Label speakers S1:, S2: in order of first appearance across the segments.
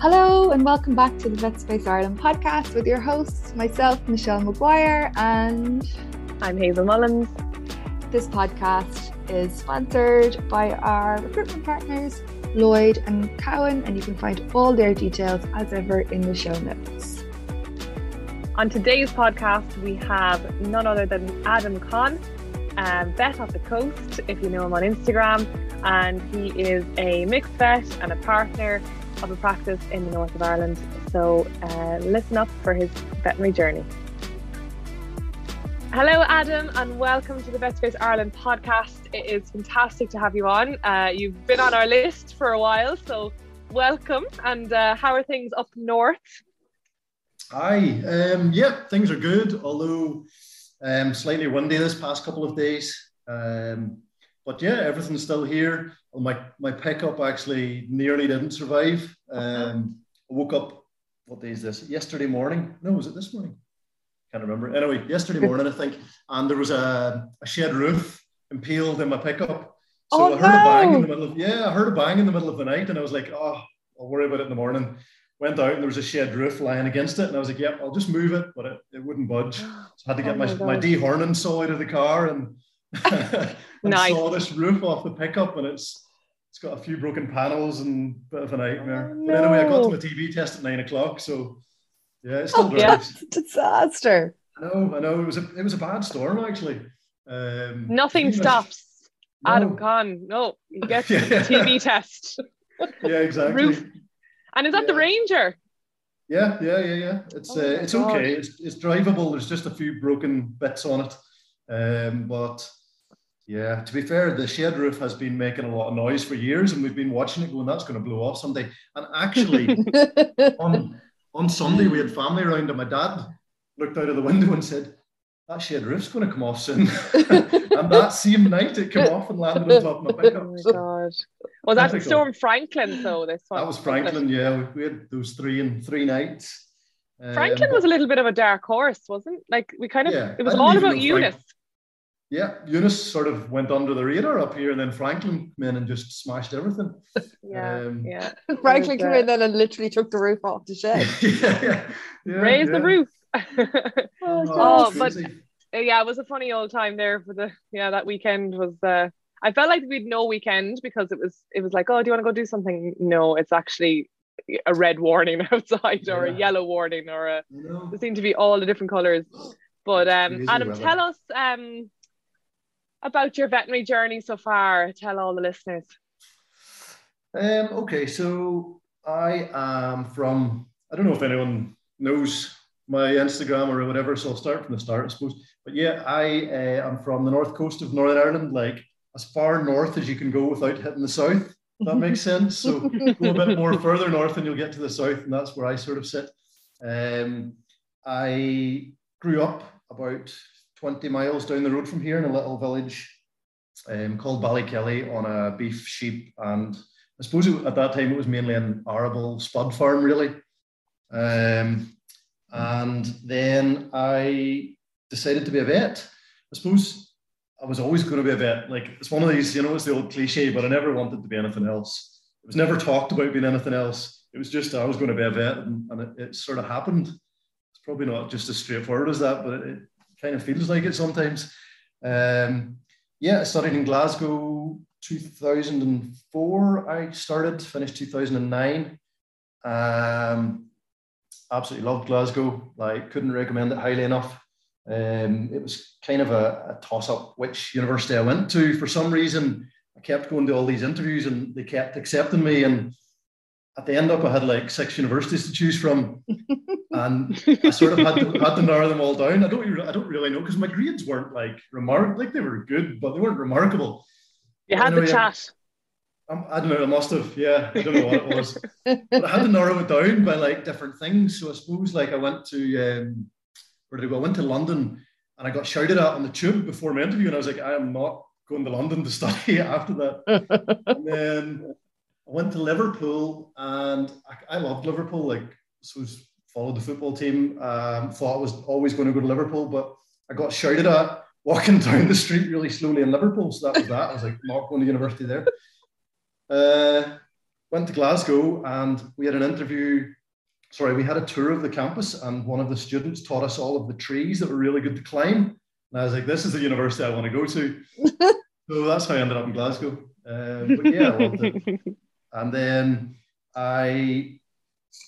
S1: Hello, and welcome back to the Vet Space Ireland podcast with your hosts, myself, Michelle McGuire, and
S2: I'm Hazell Mullins.
S1: This podcast is sponsored by our recruitment partners, Lloyd and Cowan, and you can find all their details as ever in the show notes.
S2: On today's podcast, we have none other than Adam Conn, um, vet off the coast, if you know him on Instagram, and he is a mixed vet and a partner of a practice in the north of Ireland. So uh, listen up for his veterinary journey. Hello, Adam, and welcome to the Vet Space Ireland podcast. It is fantastic to have you on. Uh, you've been on our list for a while, so welcome. And uh, how are things up north?
S3: Hi, um, yeah, things are good, although um, slightly windy this past couple of days. Um, but yeah, everything's still here. Well, my my pickup actually nearly didn't survive. Um, I woke up. What day is this? Yesterday morning? No, was it this morning? Can't remember. Anyway, yesterday morning I think, and there was a, a shed roof impaled in my pickup. So
S1: Oh,
S3: I heard a bang in the
S1: no.
S3: middle of yeah, I heard a bang in the middle of the night, and I was like, oh, I'll worry about it in the morning. Went out and there was a shed roof lying against it, and I was like, yeah, I'll just move it, but it, it wouldn't budge. So I had to get
S2: Oh
S3: my,
S2: my
S3: my dehorning saw out of the car and, and
S2: Nice.
S3: saw this roof off the pickup, and it's it's got a few broken panels and a bit of a nightmare.
S2: Oh,
S3: But anyway, I got to my TV test at nine o'clock, so yeah, it's still
S1: Oh,
S2: yeah.
S3: drives.
S1: That's a disaster.
S3: I know, I know. It was a it was a bad storm actually. Um,
S2: Nothing stops
S3: No.
S2: Adam Conn. No, you get the
S3: Yeah.
S2: TV test.
S3: Yeah, exactly.
S2: Roof. And is that the Ranger?
S3: Yeah, yeah, yeah, yeah. It's
S2: Oh
S3: uh, it's
S2: God.
S3: okay. It's it's drivable. There's just a few broken bits on it, um, but yeah. To be fair, the shed roof has been making a lot of noise for years, and we've been watching it going, "That's going to blow off someday." And actually, on on Sunday we had family around, and my dad looked out of the window and said, "That shed roof's going to come off soon." and that same night, it came off and landed on top of my
S2: Oh
S3: pickup.
S2: my god. Was that
S3: Typical.
S2: Storm Franklin though? This one.
S3: That was Franklin. Yeah, we, we had those three in three nights. Um,
S2: Franklin was a little bit of a dark horse, wasn't? it? Like we kind of
S3: Yeah,
S2: it was all about Eunice.
S3: Frank- Yeah, Eunice sort of went under the radar up here, and then Franklin came in and just smashed everything.
S2: Yeah,
S3: Um,
S2: yeah.
S1: Franklin
S2: was,
S1: came
S2: uh,
S1: in then and literally took the roof off the shed.
S3: yeah, yeah, yeah,
S2: Raise the roof.
S1: Oh,
S2: Oh, but- yeah, it was a funny old time there for the yeah that weekend was. uh I felt like we'd no weekend because it was it was like oh do you want to go do something? No, it's actually a red warning outside or a yellow warning or a
S3: You know?
S2: there seem to be all the different colors. But um, Adam,
S3: weather.
S2: tell us um about your veterinary journey so far. Tell all the listeners.
S3: Um, okay, so I am from, I don't know if anyone knows my Instagram or whatever, so I'll start from the start, I suppose. But yeah, I uh, am from the north coast of Northern Ireland, like as far north as you can go without hitting the south. if That makes sense. So go a bit more further north and you'll get to the south, and that's where I sort of sit. Um, I grew up about 20 miles down the road from here in a little village um, called Ballykelly on a beef, sheep, and I suppose it, at that time it was mainly an arable spud farm, really. Um, and then I decided to be a vet. I suppose I was always going to be a vet. Like it's one of these, you know, it's the old cliche, but I never wanted to be anything else. It was never talked about being anything else. It was just I was going to be a vet, and, and it, it sort of happened. It's probably not just as straightforward as that, but it, it kind of feels like it sometimes. Um, yeah, I studied in Glasgow 2004. I started, finished 2009. Um, absolutely loved Glasgow. Like, couldn't recommend it highly enough. Um, it was kind of a, a toss up which university I went to. For some reason, I kept going to all these interviews and they kept accepting me. And at the end up, I had like six universities to choose from. and I sort of had to, had to narrow them all down. I don't, re- I don't really know because my grades weren't like remark, like they were good, but they weren't remarkable.
S2: You had the
S3: Anyway,
S2: chat.
S3: Um, I don't know. I must have. Yeah, I don't know what it was, but I had to narrow it down by like different things. So I suppose like I went to um, where did I go? I went to London, and I got shouted at on the tube before my interview, and I was like, I am not going to London to study after that. and then I went to Liverpool, and I, I loved Liverpool. Like was followed the football team. Um, thought I was always going to go to Liverpool, but I got shouted at walking down the street really slowly in Liverpool. So that was that. I was like, not going to university there. Uh, went to Glasgow and we had an interview. Sorry, we had a tour of the campus, and one of the students taught us all of the trees that were really good to climb. And I was like, this is the university I want to go to. so that's how I ended up in Glasgow. Uh, but yeah, I loved it. And then I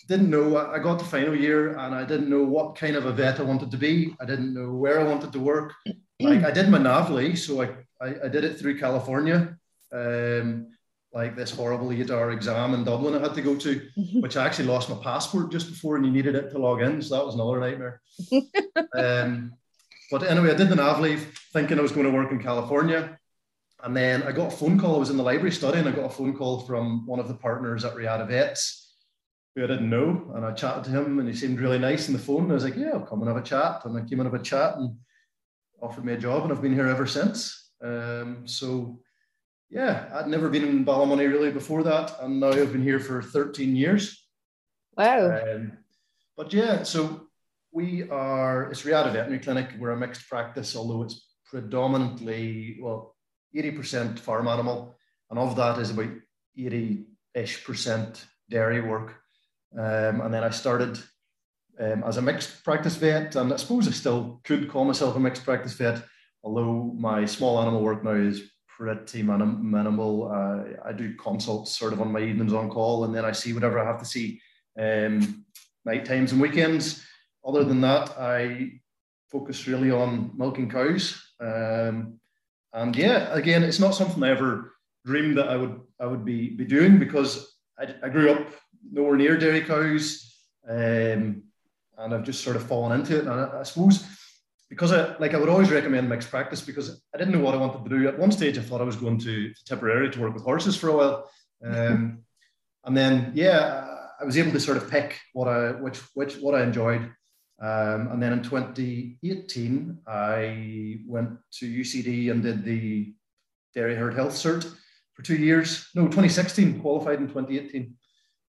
S3: didn't know, I got to final year and I didn't know what kind of a vet I wanted to be. I didn't know where I wanted to work. Like I did my NAVLE, so I, I, I did it through California. Um, like this horrible eight-hour exam in Dublin I had to go to, which I actually lost my passport just before and you needed it to log in. So that was another nightmare. um, but anyway, I did the NAVLE thinking I was going to work in California. And then I got a phone call. I was in the library studying. I got a phone call from one of the partners at Riada Vets, who I didn't know. And I chatted to him and he seemed really nice on the phone. And I was like, yeah, I'll come and have a chat. And I came and have a chat and offered me a job. And I've been here ever since. Um, so yeah, I'd never been in Ballymoney really before that. And now I've been here for 13 years.
S1: Wow.
S3: Um, but yeah, so we are, it's Riada Veterinary Clinic. We're a mixed practice, although it's predominantly, well, 80% farm animal. And of that is about 80 ish percent dairy work. Um, and then I started um, as a mixed practice vet. And I suppose I still could call myself a mixed practice vet, although my small animal work now is pretty minim- minimal. Uh, I do consults sort of on my evenings on call, and then I see whatever I have to see um, night times and weekends. Other than that, I focus really on milking cows. Um, and yeah, again, it's not something I ever dreamed that I would I would be be doing because I, I grew up nowhere near dairy cows, um, and I've just sort of fallen into it. And I, I suppose because I like I would always recommend mixed practice because I didn't know what I wanted to do. At one stage, I thought I was going to, to Tipperary to work with horses for a while, um, and then yeah, I was able to sort of pick what I which which what I enjoyed. Um, and then in 2018, I went to UCD and did the Dairy Herd Health Cert for two years. No, 2016, qualified in 2018.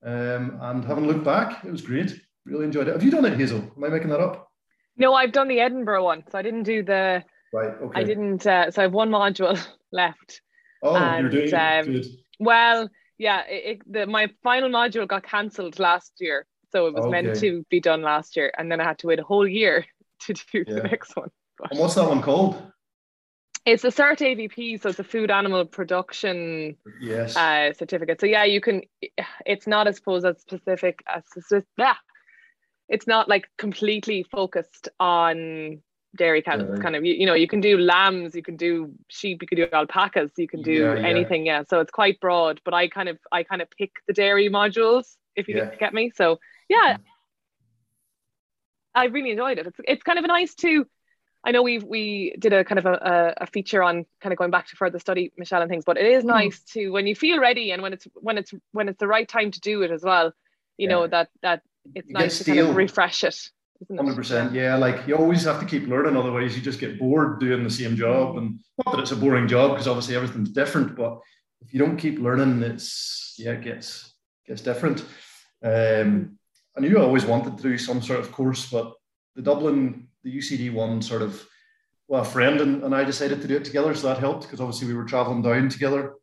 S3: Um, and haven't looked back, it was great. Really enjoyed it. Have you done it, Hazell? Am I making that up?
S2: No, I've done the Edinburgh one, so I didn't do the.
S3: Right. Okay.
S2: I didn't. Uh, so I have one module left.
S3: Oh,
S2: and,
S3: you're doing
S2: um,
S3: good.
S2: Well, yeah, it, it, the, my final module got cancelled last year, so it was meant to be done last year, and then I had to wait a whole year to do
S3: Yeah.
S2: the next one. But
S3: And what's that one called?
S2: it's a CertAVP, so it's a food animal production
S3: Yes.
S2: uh, certificate. So yeah, you can. It's not, I suppose, as specific as yeah. It's not like completely focused on dairy cows. It's kind of you, you know you can do lambs, you can do sheep, you can do alpacas, you can do
S3: Yeah, yeah.
S2: anything. Yeah, so it's quite broad. But I kind of I kind of pick the dairy modules if you
S3: Yeah.
S2: get me. So yeah, I really enjoyed it. It's it's kind of a nice to. I know we we did a kind of a, a, feature on kind of going back to further study, Michelle, and things, but it is
S3: Hmm.
S2: nice to when you feel ready and when it's when it's when it's the right time to do it as well. You know that that it's
S3: You
S2: nice to kind of refresh it?
S3: Hundred percent, yeah. Like you always have to keep learning, otherwise you just get bored doing the same job. And not that it's a boring job, because obviously everything's different. But if you don't keep learning, it's yeah, it gets gets different. Um, I knew I always wanted to do some sort of course, but the Dublin, the UCD one, sort of, well, a friend and, and I decided to do it together, so that helped because obviously we were traveling down together.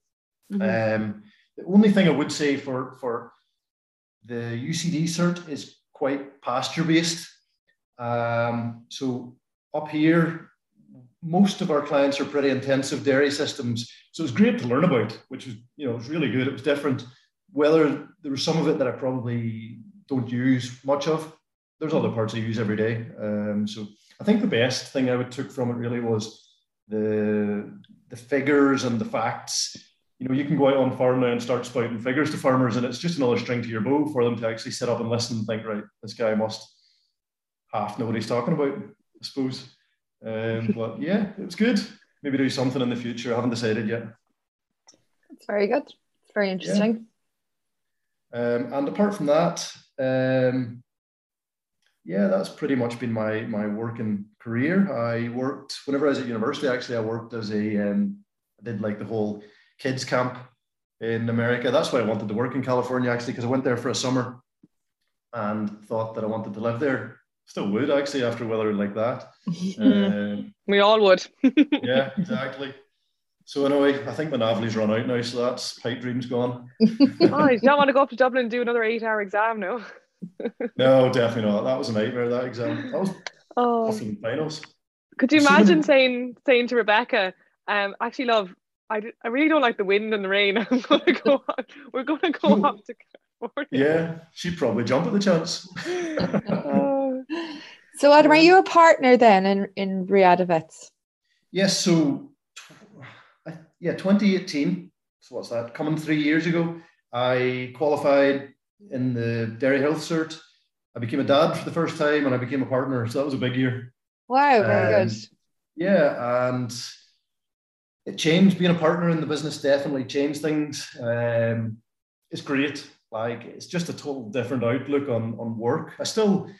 S2: Mhm.
S3: Um, the only thing I would say for for the UCD cert is quite pasture based. Um, so up here, most of our clients are pretty intensive dairy systems. So it was great to learn about, which was you know it was really good. It was different. Whether there was some of it that I probably don't use much of. There's other parts I use every day. Um, so I think the best thing I would took from it really was the the figures and the facts you know, you can go out on farm now and start spouting figures to farmers, and it's just another string to your bow for them to actually sit up and listen and think, right, this guy must half know what he's talking about, I suppose. Um, but yeah, it was good. Maybe do something in the future. I haven't decided yet.
S1: That's very good. It's very interesting.
S3: Um, and apart from that, um, yeah, that's pretty much been my my working career. I worked whenever I was at university. Actually, I worked as a um, I did like the whole kids camp in America. That's why I wanted to work in California actually, because I went there for a summer. and thought that I wanted to live there. Still would actually after weather like that. um,
S2: we all would.
S3: yeah, exactly. So anyway, I think my NAVLE's run out now, so that's pipe dreams gone.
S2: oh, you don't want to go up to Dublin and do another eight-hour exam, no?
S3: no, definitely not. That was a nightmare. That exam. That was oh. awesome finals.
S2: Could you imagine saying saying to Rebecca, um, actually, love, I, I really don't like the wind and the rain. I'm gonna go. On, we're gonna go up to
S3: California. Yeah, she'd probably jump at the chance.
S1: So, Adam, are you a partner then in in Riada
S3: Yes. So yeah, 2018. So what's that? Coming three years ago, I qualified in the dairy health cert. I became a dad for the first time, and I became a partner. So that was a big year.
S1: Wow, very um, good.
S3: Yeah, and it changed. Being a partner in the business definitely changed things. Um, it's great. Like it's just a total different outlook on on work. I still,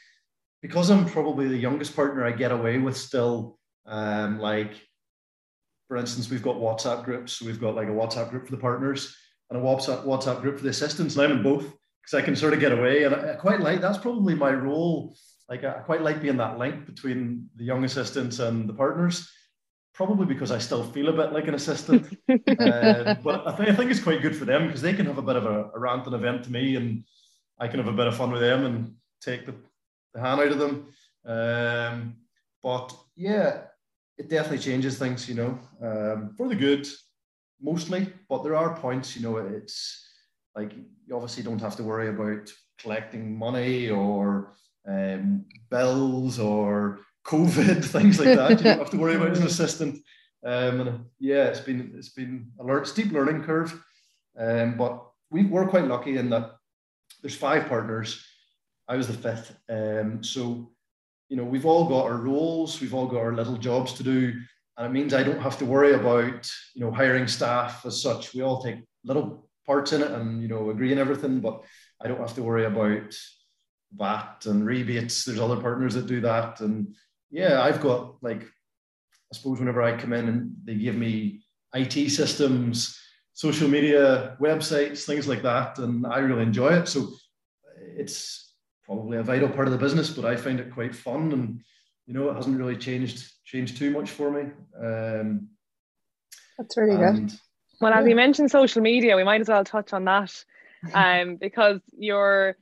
S3: because I'm probably the youngest partner, I get away with still um, like for instance, we've got WhatsApp groups. we've got like a WhatsApp group for the partners and a WhatsApp WhatsApp group for the assistants. And I'm in both because I can sort of get away. And I, I, quite like that's probably my role. Like I quite like being that link between the young assistants and the partners. Probably because I still feel a bit like an assistant, uh, but I think I think it's quite good for them because they can have a bit of a, a rant and event to me, and I can have a bit of fun with them and take the, the hand out of them. Um, but yeah, it definitely changes things, you know, um, for the good mostly. But there are points, you know, it's like you obviously don't have to worry about collecting money or um, bills or COVID things like that. You don't have to worry about as an assistant. Um, and yeah, it's been it's been a steep learning curve, um, but we we're quite lucky in that there's five partners. I was the fifth, um, so you know, we've all got our roles, we've all got our little jobs to do, and it means I don't have to worry about, you know, hiring staff as such. We all take little parts in it and, you know, agree on everything, but I don't have to worry about VAT and rebates. There's other partners that do that. And yeah, I've got like, I suppose whenever I come in and they give me IT systems, social media, websites, things like that, and I really enjoy it. So it's probably a vital part of the business, but I find it quite fun and you know it hasn't really changed changed too much for me. Um,
S1: That's really and, good.
S2: Well, as you mentioned social media, we might as well touch on that um, because your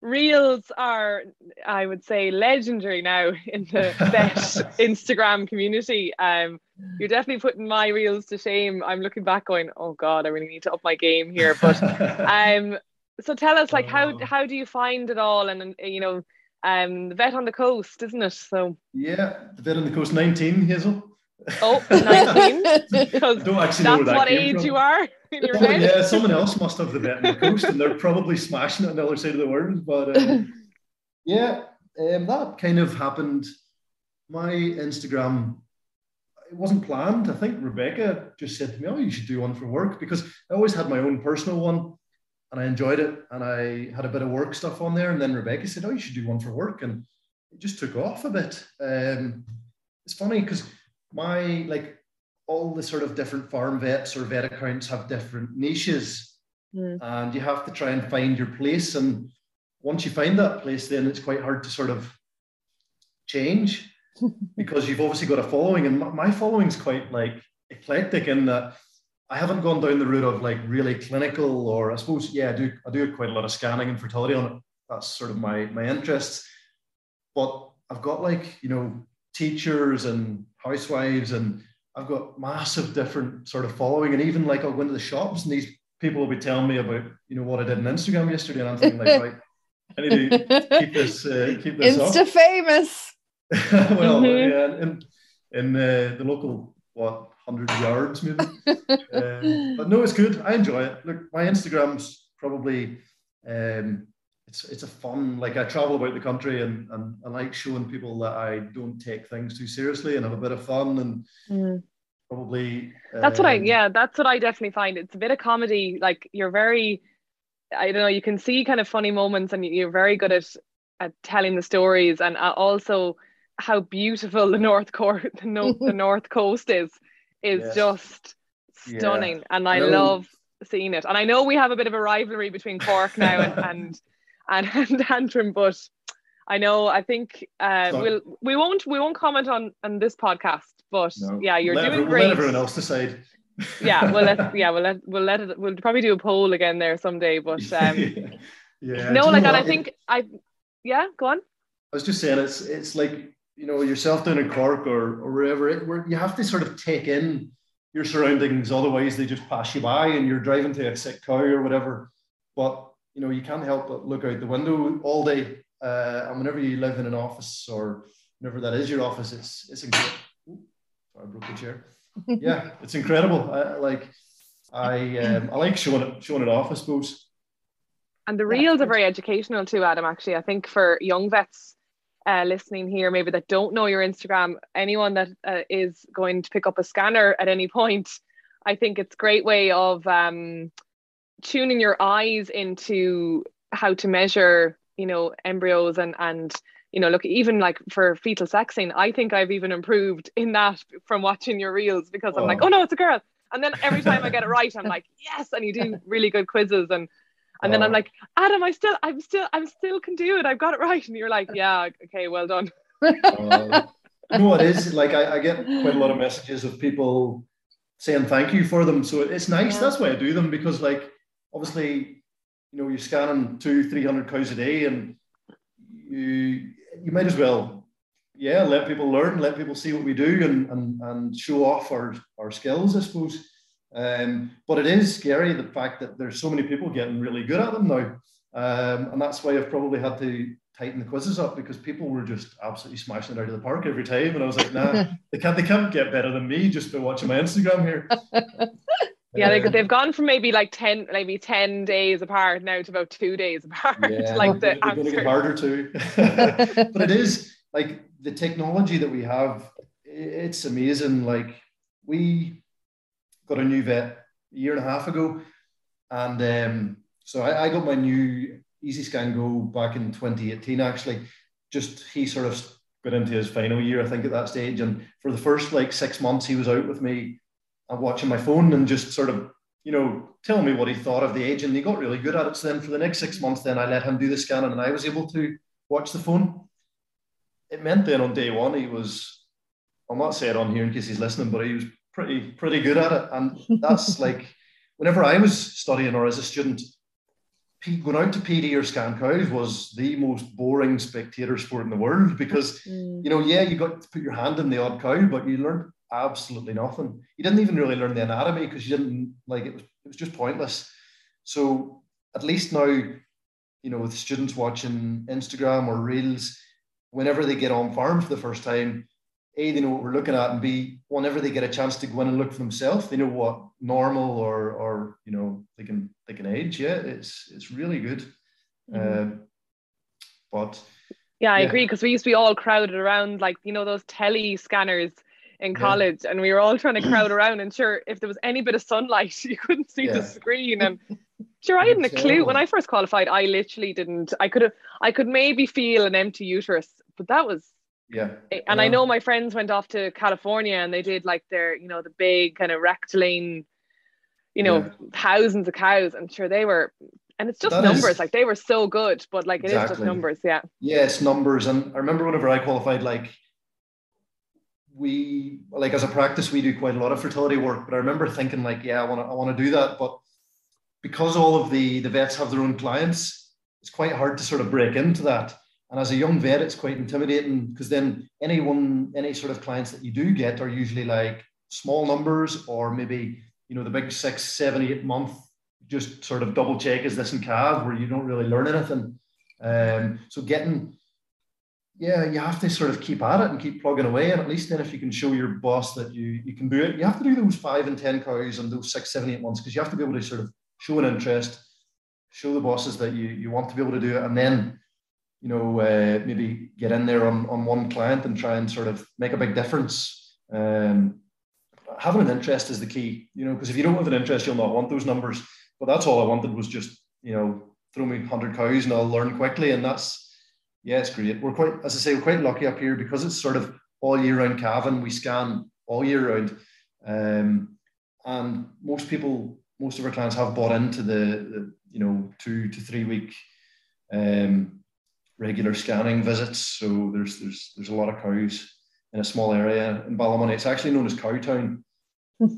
S2: reels are, I would say, legendary now in the best Instagram community. Um, you're definitely putting my reels to shame. I'm looking back, going, "Oh God, I really need to up my game here." But um, so tell us, like, how oh. how do you find it all? And you know, um, the vet on the coast, isn't it? So
S3: yeah, the vet on the coast, nineteen, Hazell.
S2: Oh, 19? because Don't actually that's that what age from. you are.
S3: Oh, yeah, someone else must have the vet on the coast, and they're probably smashing it on the other side of the world. But um, yeah, um, that kind of happened. My Instagram it wasn't planned. I think Rebecca just said to me, "Oh, you should do one for work," because I always had my own personal one, and I enjoyed it. And I had a bit of work stuff on there. And then Rebecca said, "Oh, you should do one for work," and it just took off a bit. Um, it's funny because my like all the sort of different farm vets or vet accounts have different niches, mm. and you have to try and find your place. And once you find that place, then it's quite hard to sort of change because you've obviously got a following, and my following is quite like eclectic in that I haven't gone down the route of like really clinical, or I suppose, yeah, I do I do quite a lot of scanning and fertility on it. That's sort of my my interests. But I've got like, you know, teachers and housewives, and I've got massive different sort of following. And even like I'll go into the shops and these people will be telling me about, you know, what I did on Instagram yesterday. And I'm thinking like, right, I need to keep this uh, keep this
S1: Insta up. famous.
S3: well, mm-hmm. yeah, in in uh, the local what 100 yards maybe. um, but no, it's good. I enjoy it. Look, my Instagram's probably um, it's it's a fun. Like I travel about the country and and I like showing people that I don't take things too seriously and have a bit of fun and. Mm. Probably.
S2: That's um, what I. Um, yeah, that's what I definitely find. It's a bit of comedy. Like you're very. I don't know. You can see kind of funny moments, and you're very good at at telling the stories, and uh, also how beautiful the north coast the, no, the north coast is is yes. just stunning, yeah. and I no. love seeing it. And I know we have a bit of a rivalry between Cork now and, and and, and Antrim, but I know I think uh, we'll we won't we won't comment on on this podcast, but no. yeah, you're let doing great.
S3: Let everyone else decide.
S2: yeah, well, let's yeah, we'll let we'll let it. We'll probably do a poll again there someday, but um, yeah. No, like, and I think I, yeah, go on.
S3: I was just saying, it's it's like you know yourself down in Cork or or wherever it, where you have to sort of take in your surroundings, otherwise they just pass you by, and you're driving to a sick cow or whatever. But you know you can't help but look out the window all day, uh, and whenever you live in an office or whenever that is your office, it's it's incredible. I broke the chair. yeah, it's incredible. I, like I um, I like showing it showing it off, I suppose.
S2: And the reels are very educational too, Adam. Actually, I think for young vets uh, listening here, maybe that don't know your Instagram, anyone that uh, is going to pick up a scanner at any point, I think it's a great way of um, tuning your eyes into how to measure, you know, embryos and and you know, look, even like for fetal sexing, I think I've even improved in that from watching your reels because I'm oh. like, oh no, it's a girl. And then every time I get it right, I'm like, yes. And you do really good quizzes and and then I'm oh. like, Adam, I still, I'm still, I'm still can do it. I've got it right. And you're like, yeah, okay, well done.
S3: uh, you know what is like? I, I, get quite a lot of messages of people saying thank you for them. So it's nice. Yeah. That's why I do them because, like, obviously, you know, you're scanning two, three hundred cows a day, and you you might as well, yeah, let people learn, let people see what we do, and and and show off our our skills, I suppose. Um, but it is scary the fact that there's so many people getting really good at them now. Um, and that's why I've probably had to tighten the quizzes up because people were just absolutely smashing it out of the park every time. And I was like, nah, they can't, they can't get better than me just by watching my Instagram here.
S2: yeah, they, they've gone from maybe like 10, maybe 10 days apart now to about two days apart. Yeah, like the
S3: they're going to get harder too. but it is like the technology that we have, it's amazing. Like we, got a new vet a year and a half ago, and um, so I, I, got my new EasyScan Go back in 2018. Actually, just he sort of got into his final year, I think, at that stage, and for the first like six months, he was out with me and watching my phone and just sort of you know, telling me what he thought of the age, and he got really good at it. So then, for the next six months, then I let him do the scanning, and I was able to watch the phone. It meant then on day one, he was, I'll not say it on here in case he's listening, but he was pretty pretty good at it. And that's like whenever I was studying or as a student, going out to PD or scan cows was the most boring spectator sport in the world because mm. you know yeah you got to put your hand in the odd cow but you learned absolutely nothing you didn't even really learn the anatomy because you didn't like it was it was just pointless so at least now you know with students watching instagram or reels whenever they get on farm for the first time a, they know what we're looking at, and B, whenever they get a chance to go in and look for themselves, they know what normal or or you know they can they can age. Yeah, it's it's really good. Mm-hmm. Uh, but
S2: yeah, I yeah. agree because we used to be all crowded around like you know those telly scanners in college, yeah. and we were all trying to crowd around. And sure, if there was any bit of sunlight, you couldn't see yeah. the screen. And sure, I hadn't a clue when I first qualified. I literally didn't. I could have. I could maybe feel an empty uterus, but that was
S3: yeah.
S2: And I know my friends went off to California and they did like their, you know, the big kind of rectilineal, you know, yeah. thousands of cows. And sure they were and it's just that numbers, is, like they were so good, but like it exactly. is just numbers, yeah.
S3: Yes, numbers. And I remember whenever I qualified, like we like as a practice, we do quite a lot of fertility work. But I remember thinking, like, yeah, I want to I want to do that. But because all of the the vets have their own clients, it's quite hard to sort of break into that. And as a young vet, it's quite intimidating because then anyone, any sort of clients that you do get are usually like small numbers or maybe, you know, the big six, seven, eight month, just sort of double check is this in calves where you don't really learn anything. Um, so getting, yeah, you have to sort of keep at it and keep plugging away. And at least then if you can show your boss that you, you can do it, you have to do those five and 10 cows and those six, seven, eight months because you have to be able to sort of show an interest, show the bosses that you, you want to be able to do it. And then you know, uh, maybe get in there on, on one client and try and sort of make a big difference. Um, having an interest is the key, you know, because if you don't have an interest, you'll not want those numbers. But that's all I wanted was just, you know, throw me 100 cows and I'll learn quickly. And that's, yeah, it's great. We're quite, as I say, we're quite lucky up here because it's sort of all year round calving. We scan all year round. Um, and most people, most of our clients have bought into the, the you know, two to three week um, regular scanning visits. So there's there's there's a lot of cows in a small area in Ballymoney. It's actually known as Cowtown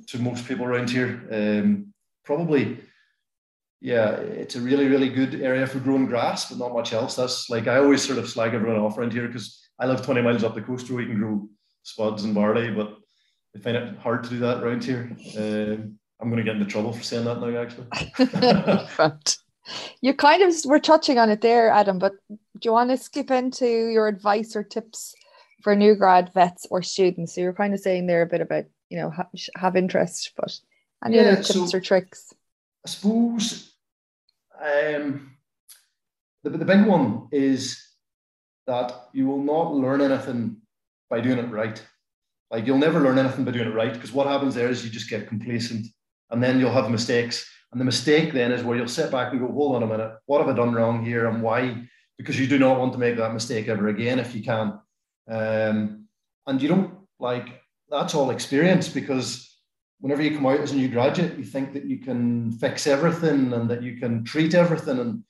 S3: to most people around here. Um, probably, yeah, it's a really really good area for growing grass, but not much else. That's like I always sort of slag everyone off around here because I live 20 miles up the coast where we can grow spuds and barley, but I find it hard to do that around here. Um, I'm going to get into trouble for saying that now, actually.
S1: you kind of were touching on it there, Adam, but do you want to skip into your advice or tips for new grad vets or students? So you're kind of saying there a bit about, you know, have, have interest, but any yeah, other tips so or tricks?
S3: I suppose um, the, the big one is that you will not learn anything by doing it right. Like you'll never learn anything by doing it right because what happens there is you just get complacent and then you'll have mistakes. And the mistake then is where you'll sit back and go, hold on a minute, what have I done wrong here and why? Because you do not want to make that mistake ever again if you can. Um, and you don't like that's all experience because whenever you come out as a new graduate, you think that you can fix everything and that you can treat everything. And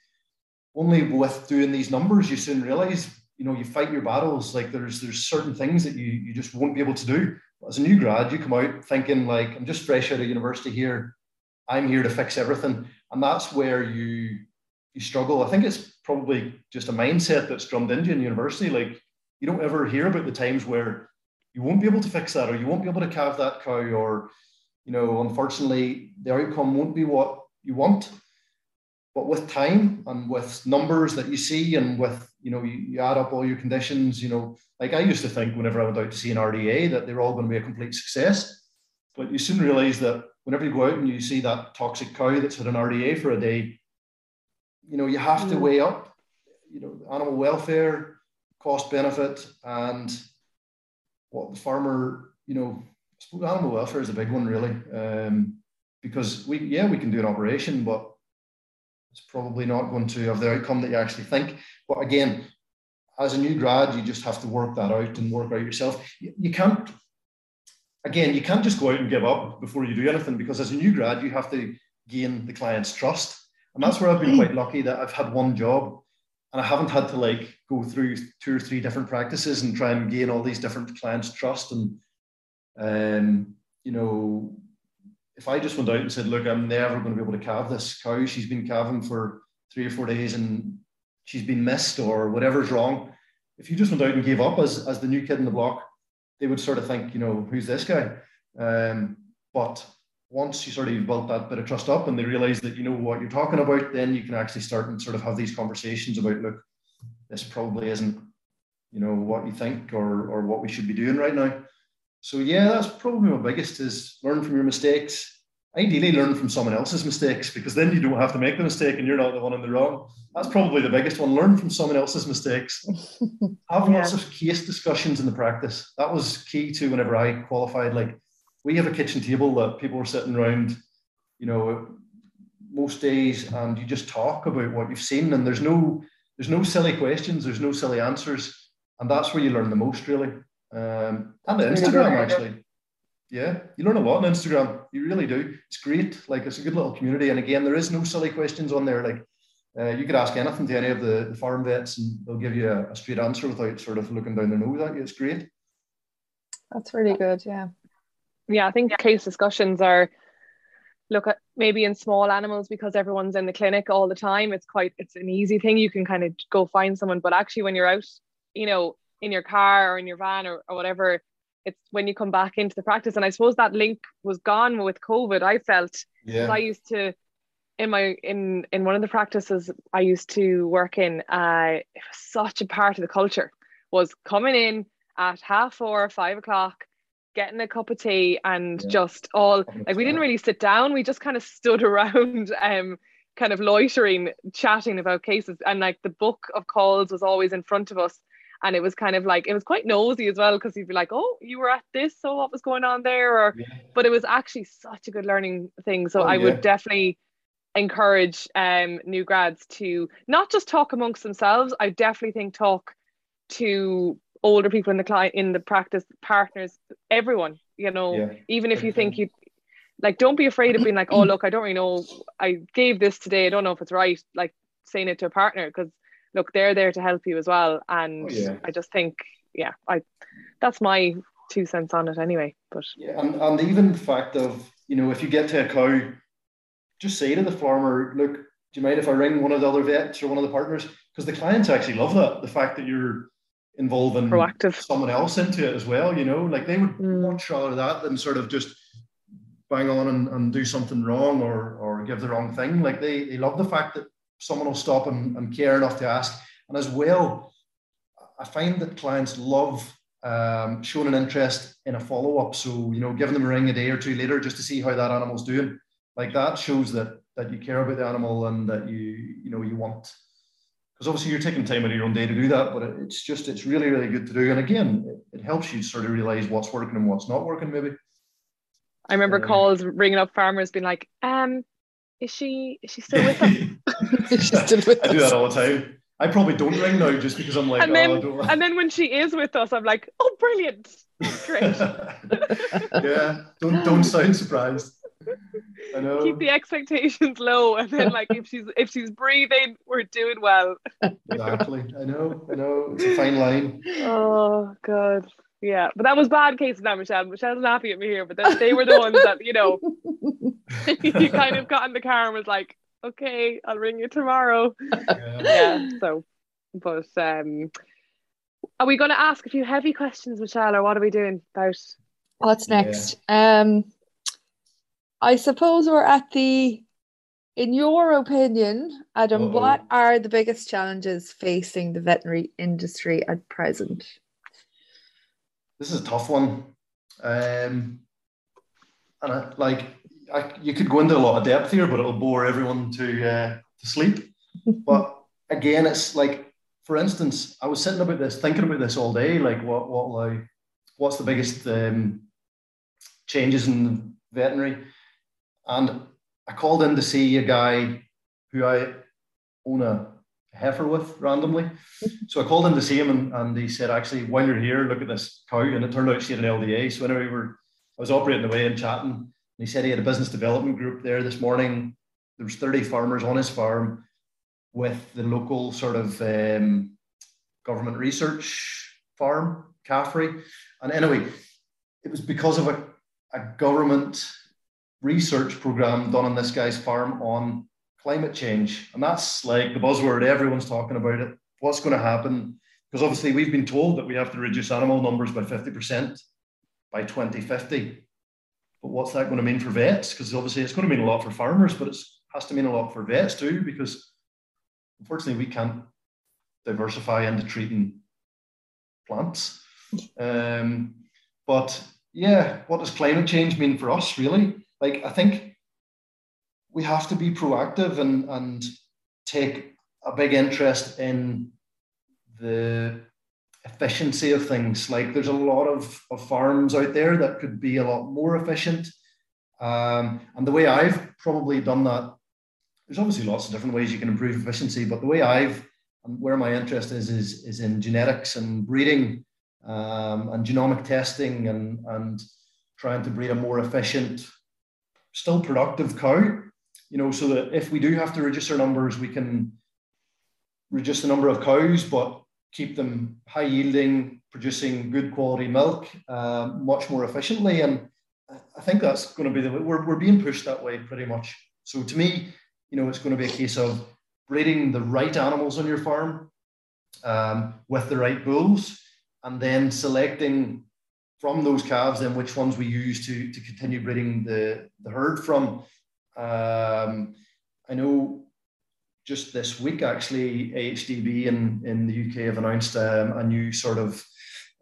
S3: only with doing these numbers, you soon realize, you know, you fight your battles. Like there's there's certain things that you you just won't be able to do as a new grad, you come out thinking like, I'm just fresh out of university here. I'm here to fix everything. And that's where you you struggle. I think it's probably just a mindset that's drummed into you in university. Like you don't ever hear about the times where you won't be able to fix that or you won't be able to calve that cow or you know unfortunately the outcome won't be what you want but with time and with numbers that you see and with you know you, you, add up all your conditions you know like i used to think whenever i went out to see an rda that they're all going to be a complete success but you soon realize that whenever you go out and you see that toxic cow that's had an rda for a day you know you have to mm. weigh up you know animal welfare cost benefit and what the farmer you know animal welfare is a big one really um, because we yeah we can do an operation but it's probably not going to have the outcome that you actually think. But again, as a new grad, you just have to work that out and work out yourself. You, you can't, again, you can't just go out and give up before you do anything because as a new grad, you have to gain the client's trust. And that's where I've been quite lucky that I've had one job and I haven't had to like go through two or three different practices and try and gain all these different clients' trust and um, you know if I just went out and said, look, I'm never going to be able to calve this cow, she's been calving for three or four days and she's been missed or whatever's wrong. If you just went out and gave up as, as the new kid in the block, they would sort of think, you know, who's this guy? Um, but once you sort of built that bit of trust up and they realize that you know what you're talking about, then you can actually start and sort of have these conversations about, look, this probably isn't, you know, what you think or or what we should be doing right now. So yeah, that's probably my biggest is learn from your mistakes. Ideally, learn from someone else's mistakes because then you don't have to make the mistake and you're not the one in the wrong. That's probably the biggest one. Learn from someone else's mistakes. have yeah. lots of case discussions in the practice. That was key to whenever I qualified. Like we have a kitchen table that people were sitting around, you know, most days, and you just talk about what you've seen. And there's no there's no silly questions. There's no silly answers, and that's where you learn the most, really. Um, and Instagram actually. Yeah, you learn a lot on Instagram. You really do. It's great. Like it's a good little community. And again, there is no silly questions on there. Like uh, you could ask anything to any of the, the farm vets, and they'll give you a, a, straight answer without sort of looking down their nose at you. It's great.
S1: That's really good. Yeah.
S2: Yeah, I think case discussions are look at maybe in small animals because everyone's in the clinic all the time. It's quite it's an easy thing. You can kind of go find someone, but actually when you're out, you know, in your car or in your van or, or whatever it's when you come back into the practice. And i suppose that link was gone with covid i felt.
S3: Yeah.
S2: i used to in my in in one of the practices i used to work in uh it was such a part of the culture was coming in at half four five o'clock getting a cup of tea and yeah. just all like we didn't really sit down. We just kind of stood around um kind of loitering chatting about cases. And like the book of calls was always in front of us and it was kind of like it was quite nosy as well because you'd be like oh you were at this so what was going on there or yeah. but it was actually such a good learning thing so oh, I yeah. would definitely encourage um new grads to not just talk amongst themselves I definitely think talk to older people in the client in the practice partners everyone you know yeah. even if you think you like don't be afraid of being like oh look I don't really know I gave this today I don't know if it's right like saying it to a partner because look, they're there to help you as well. And
S3: Oh, yeah.
S2: I just think, yeah, I that's my two cents on it anyway. But
S3: Yeah, and, and even the fact of, you know, if you get to a cow, just say to the farmer, look, do you mind if I ring one of the other vets or one of the partners? Because the clients actually love that. The fact that you're involving
S2: proactive.
S3: someone else into it as well, you know, like they would
S2: Mm.
S3: much rather that than sort of just bang on and, and do something wrong or or give the wrong thing. Like they they love the fact that someone will stop and, and care enough to ask. And as well, I find that clients love um, showing an interest in a follow up. So you know, giving them a ring a day or two later just to see how that animal's doing. Like that shows that that you care about the animal and that you you know you want. Because obviously you're taking time out of your own day to do that, but it's just it's really really good to do. And again, it, it helps you sort of realize what's working and what's not working. Maybe.
S2: I remember
S3: Um,
S2: calls ringing up farmers being like, um, is she is she still with us?
S1: She's still with
S3: I do that all the time. I probably don't ring now just because I'm like,
S2: And
S3: oh,
S2: then-
S3: I don't.
S2: and then when she is with us, I'm like, oh brilliant. Great.
S3: yeah, don't don't sound surprised. I know.
S2: Keep the expectations low. And then like if she's if she's breathing, we're doing well.
S3: Exactly. I know. I know. It's a fine line.
S2: Oh god. Yeah. But that was bad case now, Michelle. Michelle's laughing at me here, but then they were the ones that, you know, you kind of got in the car and was like, okay, I'll ring you tomorrow.
S3: Yeah.
S2: Yeah. So but um are we gonna ask a few heavy questions, Michelle, or what are we doing about
S1: What's
S3: Yeah.
S1: next? Um, I suppose we're at the. In your opinion, Adam,
S3: Uh-oh.
S1: what are the biggest challenges facing the veterinary industry at present?
S3: This is a tough one. Um, and I, like, I, you could go into a lot of depth here, but it'll bore everyone to uh, to sleep. But again, it's like, for instance, I was sitting about this, thinking about this all day. Like, what what like, what's the biggest um, changes in veterinary? And I called in to see a guy who I own a heifer with randomly. So I called him to see him, and, and he said, actually, while you're here, look at this cow. And it turned out she had an LDA. So whenever we were, I was operating away and chatting, and he said he had a business development group there this morning. There was 30 farmers on his farm with the local sort of um, government research farm, CAFRE. And anyway, it was because of a, a government research program done on this guy's farm on climate change. And that's like the buzzword, everyone's talking about it. What's going to happen? Because obviously, we've been told that we have to reduce animal numbers by 50% by 2050. But what's that going to mean for vets? Because obviously, it's going to mean a lot for farmers, but it has to mean a lot for vets too, because unfortunately, we can't diversify into treating plants. Um, but yeah, what does climate change mean for us, really? Like, I think we have to be proactive and, and take a big interest in the efficiency of things. Like, there's a lot of, of farms out there that could be a lot more efficient. Um, and the way I've probably done that, there's obviously lots of different ways you can improve efficiency, but the way I've and where my interest is is, is in genetics and breeding um, and genomic testing and, and trying to breed a more efficient, still productive cow. You know, so that if we do have to reduce our numbers, we can reduce the number of cows, but keep them high yielding, producing good quality milk uh, much more efficiently. And I think that's going to be the we're, we're being pushed that way pretty much. So to me, you know, it's going to be a case of breeding the right animals on your farm um, with the right bulls, and then selecting from those calves then which ones we use to, to continue breeding the, the herd from. Um, I know just this week, actually, AHDB in, in the UK have announced um, a new sort of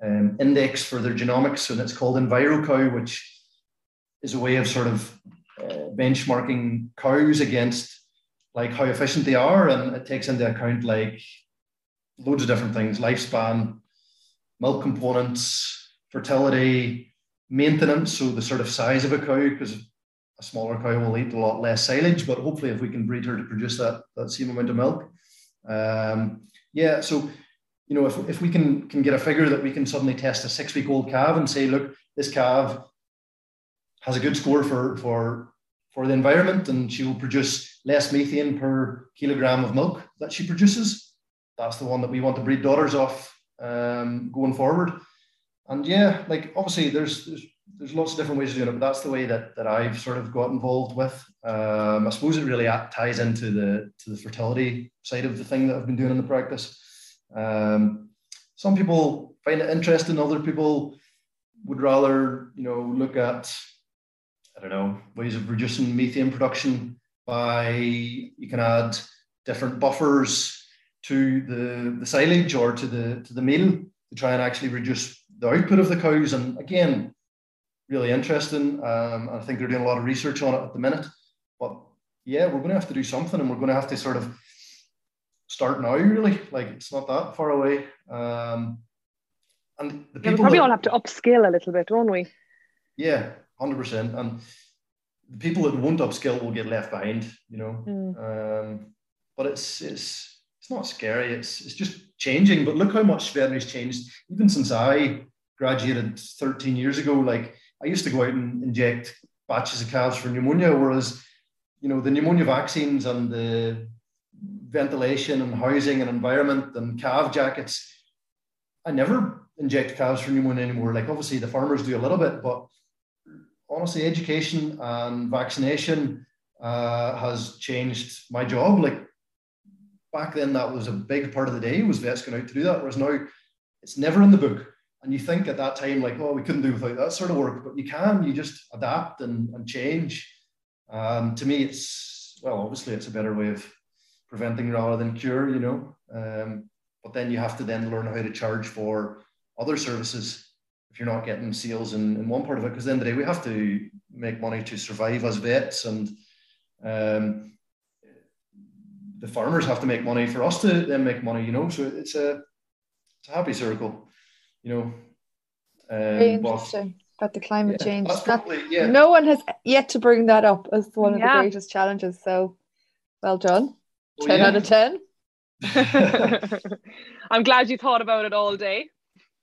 S3: um, index for their genomics, and it's called EnviroCow, which is a way of sort of uh, benchmarking cows against like how efficient they are, and it takes into account like loads of different things: lifespan, milk components, fertility, maintenance. So the sort of size of a cow, because a smaller cow will eat a lot less silage, but hopefully, if we can breed her to produce that that same amount of milk, um, yeah. So you know, if, if we can can get a figure that we can suddenly test a six week old calf and say, look, this calf has a good score for for for the environment and she will produce less methane per kilogram of milk that she produces that's the one that we want to breed daughters off um, going forward. And yeah, like obviously there's, there's there's lots of different ways of doing it, but that's the way that, that I've sort of got involved with. Um, I suppose it really ties into the to the fertility side of the thing that I've been doing in the practice. Um, some people find it interesting, other people would rather, you know, look at, I don't know, ways of reducing methane production by you can add different buffers to the, the silage or to the to the meal to try and actually reduce the output of the cows. And again, really interesting. Um, I think they're doing a lot of research on it at the minute. But yeah, we're going to have to do something, and we're going to have to sort of start now. Really, like it's not that far away. Um, and the
S2: people yeah, we probably that, all have to upskill a little bit, don't we?
S3: Yeah, hundred percent. And the people that won't upskill will get left behind. You know, mm. um, but it's it's it's not scary. It's it's just changing. But look how much veterinary's changed even since I graduated 13 years ago. Like I used to go out and inject batches of calves for pneumonia, whereas you know the pneumonia vaccines and the ventilation and housing and environment and calf jackets. I never inject calves for pneumonia anymore. Like obviously the farmers do a little bit, but honestly, education and vaccination uh, has changed my job. Like back then, that was a big part of the day was vets going out to do that. Whereas now, it's never in the book. And you think at that time, like, oh, we couldn't do without that sort of work, but you can. You just adapt and, and change. Um, to me, it's well, obviously, it's a better way of preventing rather than cure. You know, um, but then you have to then learn how to charge for other services if you're not getting sales in, in one part of it. Because then the day we have to make money to survive as vets, and um, the farmers have to make money for us to then make money. You know, so it's a it's a happy circle. You know.
S1: Um, Very interesting. But, about the climate yeah, change. Probably, yeah. No one has yet to bring that up as one of yeah. the greatest challenges. So, well done. Oh, 10 out of 10.
S2: I'm glad you thought about it all day.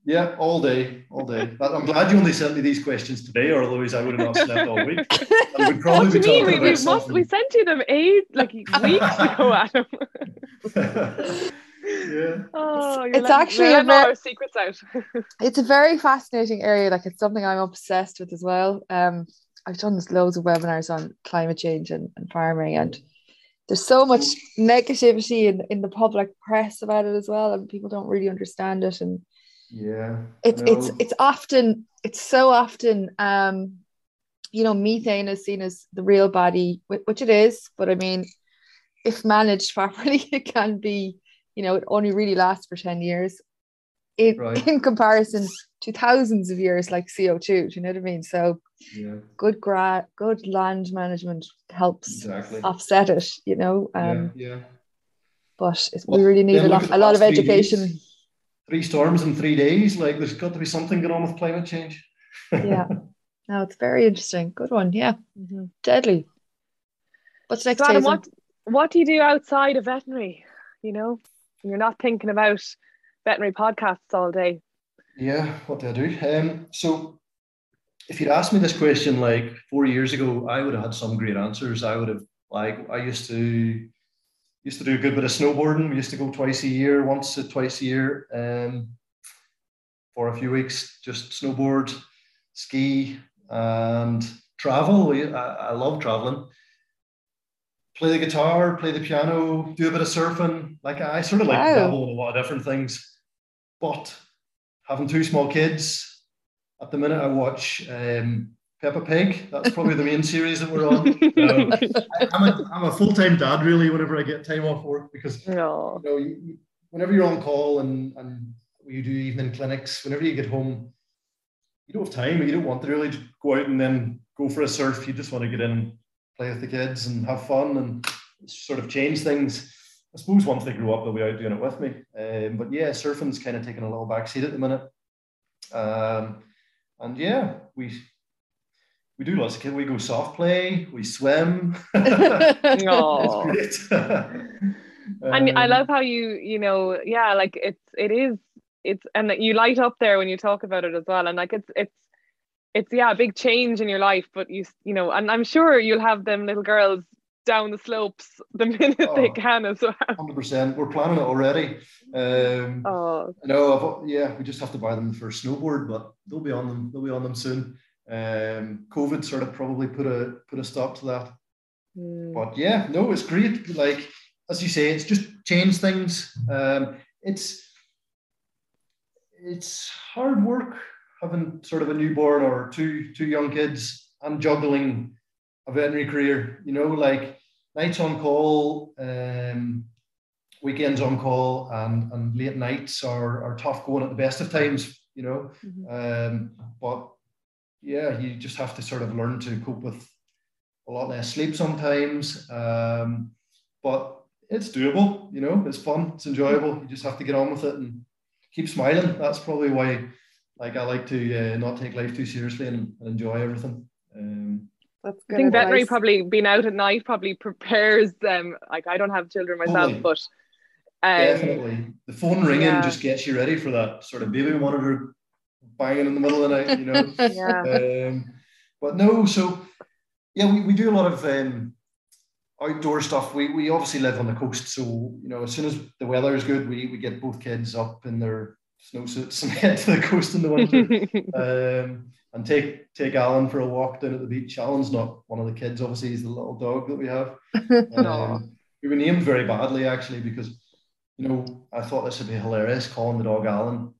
S3: Yeah, all day, all day. But I'm glad you only sent me these questions today, or otherwise I would have not slept all week.
S2: And we'd probably what be talking we, we, must, we sent you them eight like weeks ago, Adam.
S3: yeah.
S2: Oh,
S1: it's actually a
S2: very, secrets out.
S1: it's a very fascinating area. Like it's something I'm obsessed with as well. Um, I've done loads of webinars on climate change and, and farming, and there's so much negativity in, in the public press about it as well, and people don't really understand it. And
S3: yeah
S1: it's it's it's often it's so often um you know methane is seen as the real body which it is but i mean if managed properly it can be you know it only really lasts for 10 years it, right. in comparison to thousands of years like co2 do you know what i mean so
S3: yeah.
S1: good gra- good land management helps
S3: exactly.
S1: offset it you know
S3: um yeah, yeah.
S1: but well, we really need a lot, a lot of education
S3: three storms in three days. Like there's got to be something going on with climate change.
S1: yeah. No, it's very interesting. Good one. Yeah. Mm-hmm. Deadly. What's next?
S2: So Adam, what what do you do outside of veterinary? You know, you're not thinking about veterinary podcasts all day.
S3: Yeah, what do I do? Um, so if you'd asked me this question like four years ago, I would have had some great answers. I would have like I used to used to do a good bit of snowboarding. We used to go twice a year, once or twice a year, um, for a few weeks, just snowboard, ski, and travel. I, I love traveling. Play the guitar, play the piano, do a bit of surfing. Like I sort of like wow. dabble in a lot of different things. But having two small kids, at the minute I watch um, Peppa Pig. That's probably the main series that we're on. Um, I'm a, I'm a full time dad, really, whenever I get time off work because
S2: no.
S3: you know, you, whenever you're on call and, and you do evening clinics, whenever you get home, you don't have time, you don't want to really go out and then go for a surf. You just want to get in play with the kids and have fun and sort of change things. I suppose once they grow up, they'll be out doing it with me. Um, but yeah, surfing's kind of taking a little backseat at the minute. Um, and yeah, we we do lots of kids. We go soft play, we swim. it's
S2: great. and I um, love how you, you know, yeah, like it's it is it's and you light up there when you talk about it as well. And like it's it's it's yeah, a big change in your life, but you you know, and I'm sure you'll have them little girls down the slopes the minute oh, they can as well.
S3: Hundred percent. We're planning it already. Um,
S2: oh
S3: no, yeah, we just have to buy them for first snowboard, but they'll be on them. They'll be on them soon. Um, COVID sort of probably put a put a stop to that. Mm. But yeah, no, it's great. Like as you say, it's just changed things. Um, it's it's hard work having sort of a newborn or two two young kids and juggling a veterinary career. You know, like nights on call, um, weekends on call, and and late nights are are tough going at the best of times. You know, mm-hmm. um, but yeah, you just have to sort of learn to cope with a lot less sleep sometimes. Um, but it's doable. You know, it's fun. It's enjoyable. You just have to get on with it and keep smiling. That's probably why, like, I like to uh, not take life too seriously and, and enjoy everything. Um,
S2: that's good. I think advice. veterinary probably being out at night probably prepares them. Like I don't have children myself, totally. but
S3: um, definitely the phone ringing yeah. just gets you ready for that sort of baby monitor banging in the middle of the night. You know.
S2: yeah. Um,
S3: but no, so yeah, we, we do a lot of um, outdoor stuff. We we obviously live on the coast, so you know as soon as the weather is good, we we get both kids up in their snowsuits and head to the coast in the winter. um, and take take Alan for a walk down at the beach. Alan's not one of the kids, obviously, he's the little dog that we have. Um, we were named very badly actually because you know I thought this would be hilarious calling the dog Alan,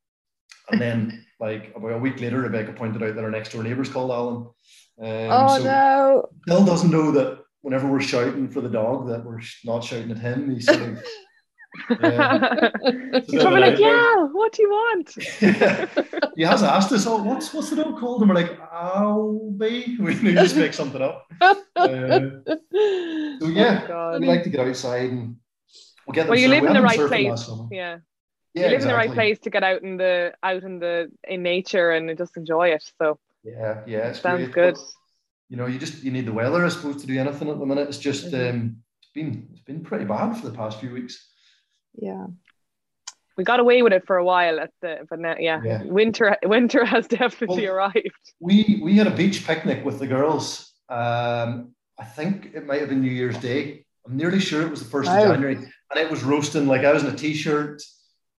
S3: and then like about a week later, Rebecca pointed out that our next door neighbour's called Alan.
S1: Um, oh so no!
S3: Bill doesn't know that whenever we're shouting for the dog, that we're not shouting at him. He's sort of
S2: yeah. probably like, yeah, what do you want?
S3: he has asked us, oh, what's what's the dog called? And we're like, Albie. We just make something up. Uh, so yeah, oh, we like to get outside and we'll get.
S2: Well, you live in the right place. Yeah. Yeah, you live exactly. in the right place to get out in the out in the in nature and just enjoy it. So
S3: yeah, yeah,
S2: it sounds great. good. But,
S3: you know, you just you need the weather, I suppose, to do anything at the minute. It's just mm-hmm. um, it's been it's been pretty bad for the past few weeks
S1: yeah.
S2: We got away with it for a while at the but now yeah, yeah. winter winter has definitely well, arrived.
S3: we we had a beach picnic with the girls. Um i think it might have been new year's day. I'm nearly sure it was the first wow. of january and it was roasting like i was in a t-shirt.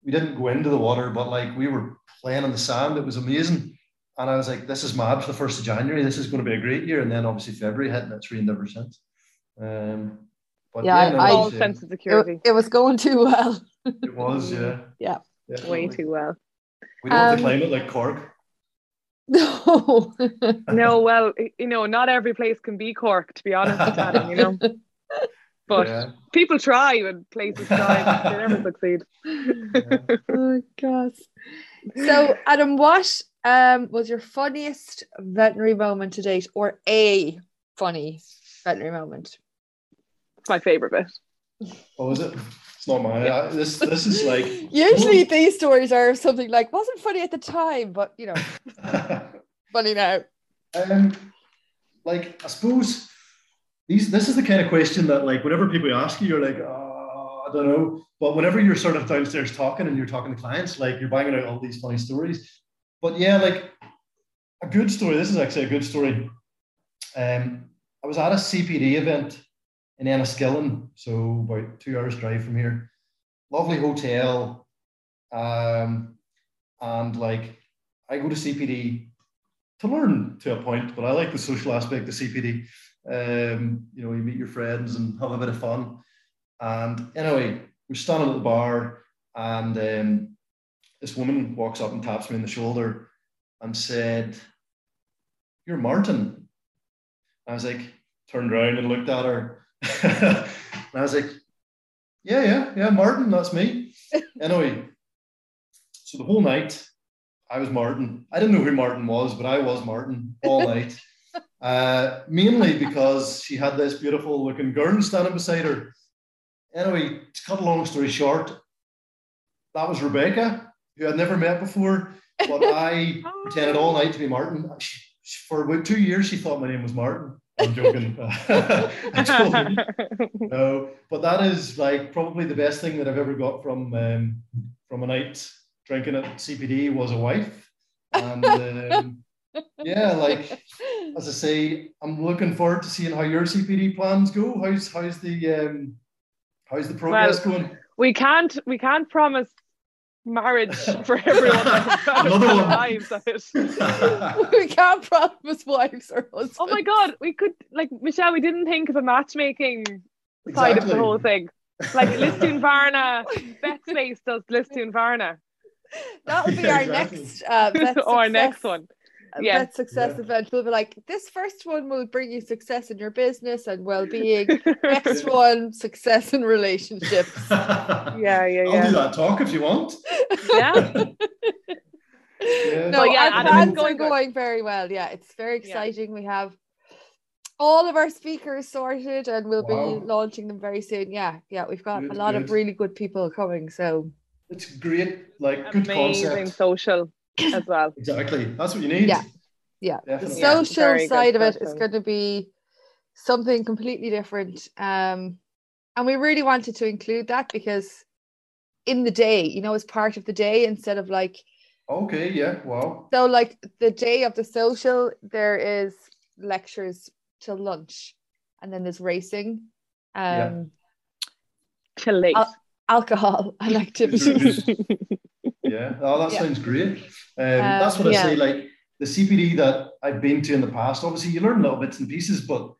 S3: We didn't go into the water but like we were playing on the sand. It was amazing. And i was like this is mad for the first of january. This is going to be a great year. And then obviously february hit and it's rained ever since. Um
S1: but yeah, yeah no, sense of security. It, it, was going too well.
S3: it was, yeah.
S1: Yeah.
S2: Way too well.
S3: We don't um, have to claim it like Cork.
S1: No.
S2: no, well, you know, not every place can be Cork, to be honest, Adam, you know. But yeah. people try and places try, but they never succeed.
S1: Yeah. oh gosh. So Adam, what um was your funniest veterinary moment to date or a funny veterinary moment?
S2: My favorite bit.
S3: Oh, is it? It's not mine. I, this this is like
S1: usually these stories are something like wasn't funny at the time, but you know, funny now.
S3: Um, like I suppose these this is the kind of question that like whenever people ask you, you're like, oh, I don't know. But whenever you're sort of downstairs talking and you're talking to clients, like you're banging out all these funny stories. But yeah, like a good story. This is actually a good story. Um, I was at a CPD event in Enniskillen, so about two hours drive from here. Lovely hotel, um, and like I go to CPD to learn to a point, but I like the social aspect of CPD. Um, you know, you meet your friends and have a bit of fun. And anyway, we're standing at the bar, and um, this woman walks up and taps me on the shoulder and said, "You're Martin." I was like, turned around and looked at her and I was like, yeah, yeah, yeah, Martin, that's me. anyway, so the whole night I was Martin. I didn't know who Martin was, but I was Martin all night. Uh, mainly because she had this beautiful looking girl standing beside her. Anyway, to cut a long story short, that was Rebecca, who I'd never met before, but I pretended all night to be Martin. She, for about two years, she thought my name was Martin. I'm joking. no, but that is like probably the best thing that I've ever got from um, from a night drinking at CPD was a wife, and um, yeah, like as I say, I'm looking forward to seeing how your CPD plans go. How's how's the um, how's the progress well, going?
S2: We can't we can't promise marriage for everyone
S3: Another one.
S2: lives of it.
S1: we can't promise wives or husbands.
S2: Oh my god, we could like Michelle, we didn't think of a matchmaking exactly. side of the whole thing. Like Lisdoonvarna, Varna, VetSpace does Lisdoonvarna. Varna.
S1: That'll be our exactly. next uh,
S2: or our next one Uh,
S1: yeah. that success yeah. event will be like this first one will bring you success in your business and well-being next one success in relationships
S2: yeah yeah yeah
S3: i'll do that talk if you want
S2: yeah
S1: yeah. No, yeah, our plans going are going very well. Yeah, it's very exciting. Yeah. We have all of our speakers sorted, and we'll wow. be launching them very soon. Yeah, yeah, we've got good, a lot good. of really good people coming. So
S3: it's great, like
S2: Amazing
S3: good concept.
S2: social as well.
S3: exactly. That's what you need.
S1: Yeah. Yeah. Definitely. The social yeah, side of it is going to be something completely different. Um, and we really wanted to include that because in the day, you know, as part of the day instead of like
S3: Okay, yeah, wow.
S1: So like the day of the social, there is lectures till lunch and then there's racing. Um
S2: yeah.
S1: Al- alcohol and activities.
S3: yeah, oh that yeah. sounds great. Um, um, that's what I yeah. say. Like the CPD that I've been to in the past, obviously you learn little bits and pieces, but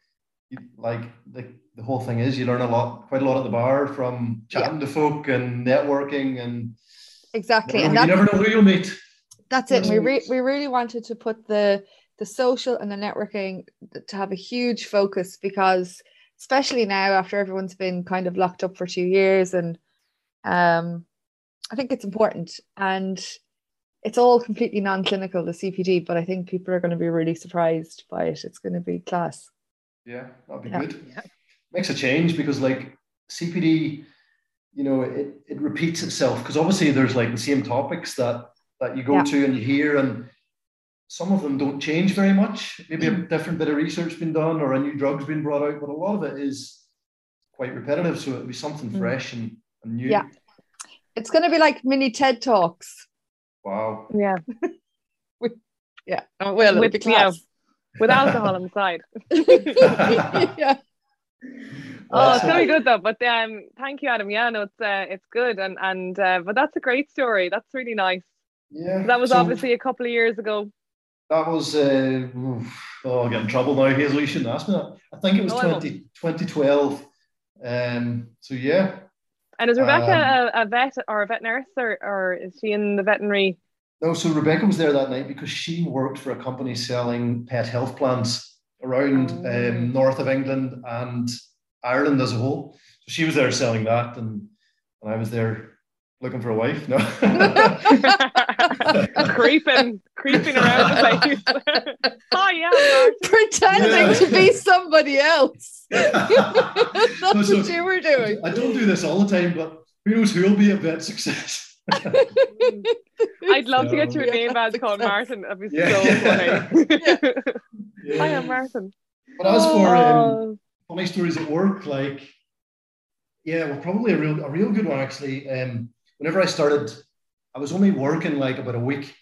S3: you, like the, the whole thing is you learn a lot, quite a lot at the bar from chatting yeah. to folk and networking and
S1: exactly.
S3: You, know, and you never know who you'll meet.
S1: That's it. We re- we really wanted to put the the social and the networking to have a huge focus because especially now after everyone's been kind of locked up for two years and um I think it's important and it's all completely non-clinical the cpd but i think people are going to be really surprised by it it's going to be class
S3: yeah that'd be yeah. good yeah. makes a change because like cpd you know it, it repeats itself because obviously there's like the same topics that that you go yeah. to and you hear and some of them don't change very much maybe a mm. different bit of research been done or a new drug's been brought out but a lot of it is quite repetitive so it'll be something mm. fresh and, and new
S1: yeah it's going to be like mini ted talks
S3: Wow.
S2: Yeah.
S1: yeah. Oh, well, with, yeah,
S2: with alcohol on the side. yeah. Oh, it's very good though. But um, thank you, Adam. Yeah, no, it's uh, it's good, and and uh, but that's a great story. That's really nice.
S3: Yeah.
S2: That was so, obviously a couple of years ago.
S3: That was uh, oh, I'll get in trouble now. Hazell, you shouldn't ask me that. I think it was 20, 2012. Um, so yeah,
S2: and is Rebecca um, a, a, vet or a vet nurse, or, or is she in the veterinary?
S3: No, so Rebecca was there that night because she worked for a company selling pet health plans around oh. um, north of England and Ireland as a whole. So she was there selling that, and, and I was there looking for a wife. No,
S2: creeping, creeping around the place. oh yeah,
S1: pretending yeah. to be somebody else. That's no, so what you were doing.
S3: I don't do this all the time, but who knows who'll be a vet success.
S2: I'd love so, to get your a yeah, name badge called Martin. That'd be yeah, so yeah. funny. yeah. I am Martin.
S3: But as for um, oh. funny stories at work, like yeah, well, probably a real a real good one actually. Um, whenever I started, I was only working like about a week.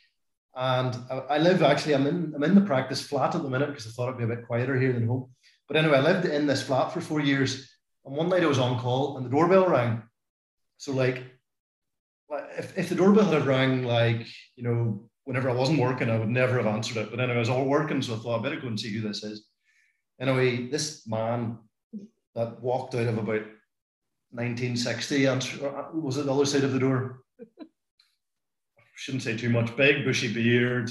S3: And I, I live actually, I'm in, I'm in the practice flat at the minute because I thought it'd be a bit quieter here than home. But anyway, I lived in this flat for four years. And one night I was on call and the doorbell rang. So, like, if, if the doorbell had rang, like, you know, whenever I wasn't working, I would never have answered it. But anyway, I was all working, so I thought I better go and see who this is. Anyway, this man that walked out of about 1960 and uh, was it the other side of the door? Shouldn't say too much. Big bushy beard,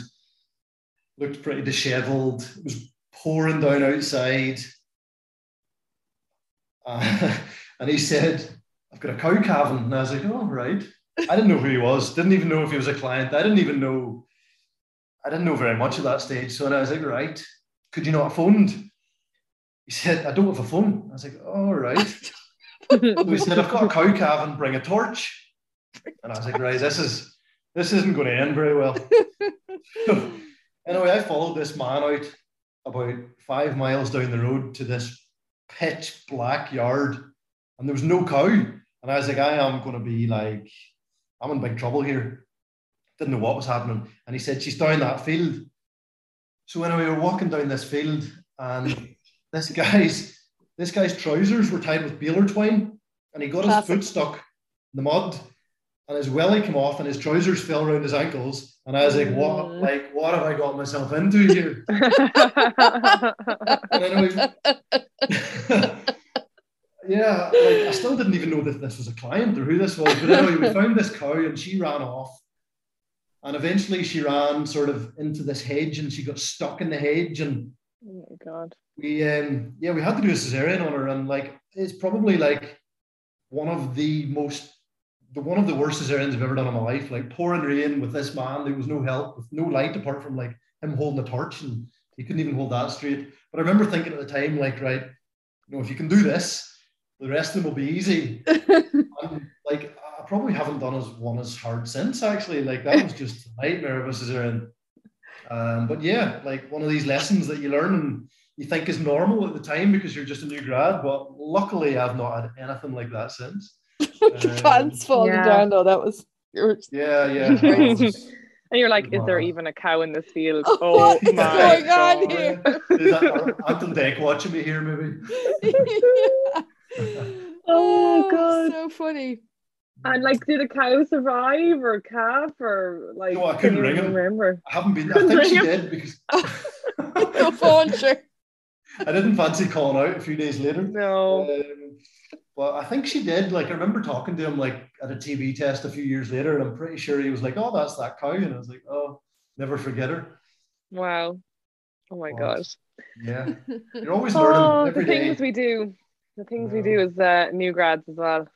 S3: looked pretty dishevelled. It was pouring down outside, uh, and he said, "I've got a cow calving," and I was like, "Oh right." I didn't know who he was. Didn't even know if he was a client. I didn't even know. I didn't know very much at that stage. So I was like, "Right, could you not have phoned?" He said, "I don't have a phone." I was like, "All right." we said, I've got a cow calving, bring a torch. And I was like, right, this is this isn't going to end very well. anyway, I followed this man out about five miles down the road to this pitch black yard, and there was no cow. And I was like, I am going to be like, I'm in big trouble here. Didn't know what was happening. And he said, She's down that field. So anyway, we were walking down this field, and this guy's this guy's trousers were tied with baler twine, and he got
S1: Classic.
S3: his foot stuck in the mud, and his welly came off, and his trousers fell around his ankles. And I was like, "What?
S2: Mm.
S3: Like, what have I got myself into here?" Yeah, like I still didn't even know that this was a client or who this was. But anyway, we found this cow and she ran off. And eventually she ran sort of into this hedge and she got stuck in the hedge. And
S2: oh my god.
S3: we um yeah, we had to do a cesarean on her. And like it's probably like one of the most the one of the worst cesareans I've ever done in my life. Like pouring rain with this man, there was no help, with no light apart from like him holding a torch and he couldn't even hold that straight. But I remember thinking at the time, like, right, you know, if you can do this, the rest of them will be easy. and like I probably haven't done as one as hard since actually. Like that was just a nightmare of a cesarean. Um, but yeah, like one of these lessons that you learn and you think is normal at the time because you're just a new grad. But luckily I've not had anything like that since.
S1: Your pants falling
S2: Yeah.
S1: down though. That was you
S3: Yeah, yeah.
S2: And you're like, is there even a cow in this field?
S1: Oh,
S2: Oh
S1: what's
S2: my
S1: going on
S2: God.
S1: here?
S3: Is that Ant and Dec watching me here, maybe?
S2: Oh, God.
S1: so funny.
S2: And like, did a cow survive or calf or like?
S3: No, I couldn't ring him.
S2: Remember?
S3: I haven't been. I think she
S2: Ring
S3: did because
S1: No phone, sure.
S3: I didn't fancy calling out a few days later.
S2: No.
S3: Um, but I think she did. Like I remember talking to him like at a TB test a few years later, and I'm pretty sure he was like, "Oh, that's that cow," and I was like, "Oh, never forget her."
S2: Wow. Oh my
S3: What?
S2: god.
S3: Yeah, you're always learning
S2: Oh, the
S3: every day.
S2: things we do. The things we do as uh, new grads as well.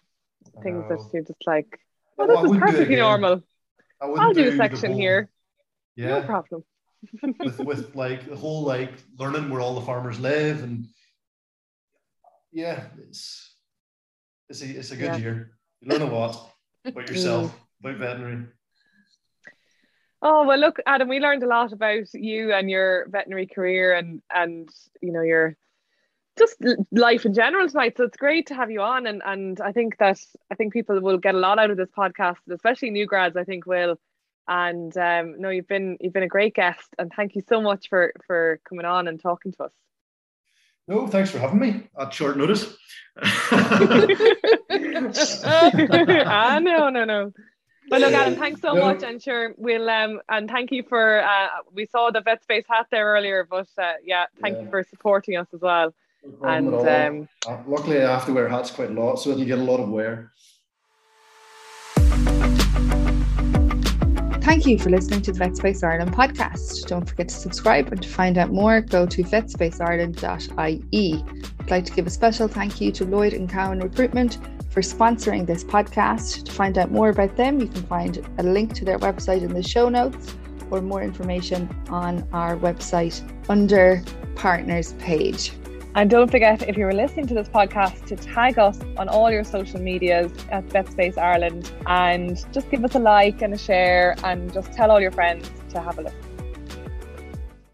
S2: Things that you're just like,
S3: Oh,
S2: oh,
S3: I
S2: this is
S3: wouldn't do it
S2: perfectly normal.
S3: I wouldn't
S2: I'll do a section
S3: whole-
S2: here. No problem.
S3: with with like the whole like learning where all the farmers live and yeah, it's it's a it's a good
S2: Yeah.
S3: year. You learn a lot about yourself, about veterinary.
S2: Oh well, look, Adam, we learned a lot about you and your veterinary career and and you know your just life in general tonight. So it's great to have you on, and and I think that I think people will get a lot out of this podcast, especially new grads. I think will. And um, no, you've been you've been a great guest, and thank you so much for for coming on and talking to us.
S3: No, thanks for having me at short notice.
S2: ah, no, no, no. But look, Adam, thanks so
S3: No.
S2: much, and sure, we'll um, and thank you for. Uh, we saw the vet space hat there earlier, but uh, yeah, thank you for supporting us as well.
S3: No
S2: And um,
S3: Uh, luckily, I have to wear hats quite a lot, so it'll get a lot of wear.
S1: Thank you for listening to the VetSpace Ireland podcast. Don't forget to subscribe and to find out more, go to vetspaceIreland.ie. I'd like to give a special thank you to Lloyd and Cowan Recruitment for sponsoring this podcast. To find out more about them, you can find a link to their website in the show notes or more information on our website under partners page.
S2: And don't forget, if you're listening to this podcast, to tag us on all your social medias at VetSpace Ireland and just give us a like and a share and just tell all your friends to have a look.